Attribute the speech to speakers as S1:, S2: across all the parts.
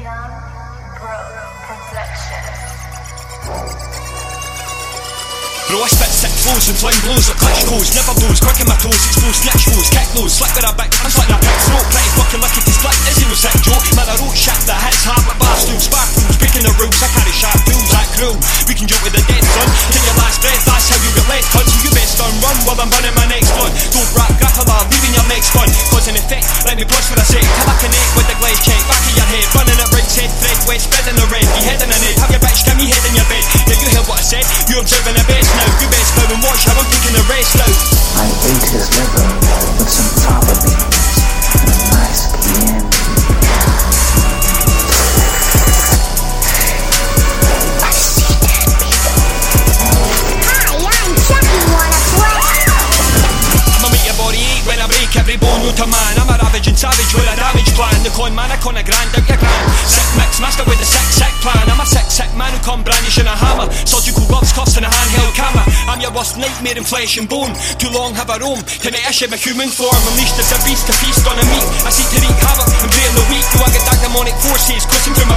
S1: Bro, I spit sick flows and blind blows like clutch goes, never blows, cracking my toes, exposed, snatch woes, cat lows, Slap with a back, I'm slick that back, throat, pretty fucking lucky, cause black Izzy was that joke, man, I wrote shit that hits hard like bastards, sparkles breaking the rules, I carry sharp tools, that crew, we can joke with the dead son, take your last breath, that's how you get left, hun, so you best done, run while I'm running my next one, don't rap, gaffala, leaving your next one cause an effect, let me brush for a sec, Have I connect with the glade check, back of your head, running up said thread, wet, spreading the red Be head in the net, have your bitch, give me head in your bed. Yeah, you heard what I said, you observing the best. Now You best go and watch how I'm taking the rest out
S2: I ate his liver with some fava beans and a nice Chianti.
S3: Hi, I'm Chucky. Wanna play?
S1: Make your body ache when I break every bone out of man I'm a ravaging savage with a damage plan. The con man, I con a grand out your grand I'm man who come brandishing a hammer. Surgical gloves, cuffs and a handheld camera. I'm your worst nightmare in flesh and bone Too long have I roam, tonight I share my human form? Unleashed as a beast to feast on a meat I seek to wreak havoc and drain the weak Do I get that demonic forces coursing through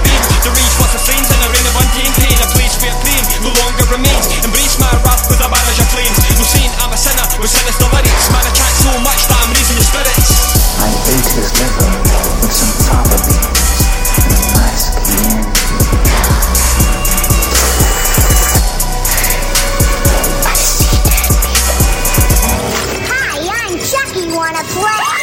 S1: wanna play?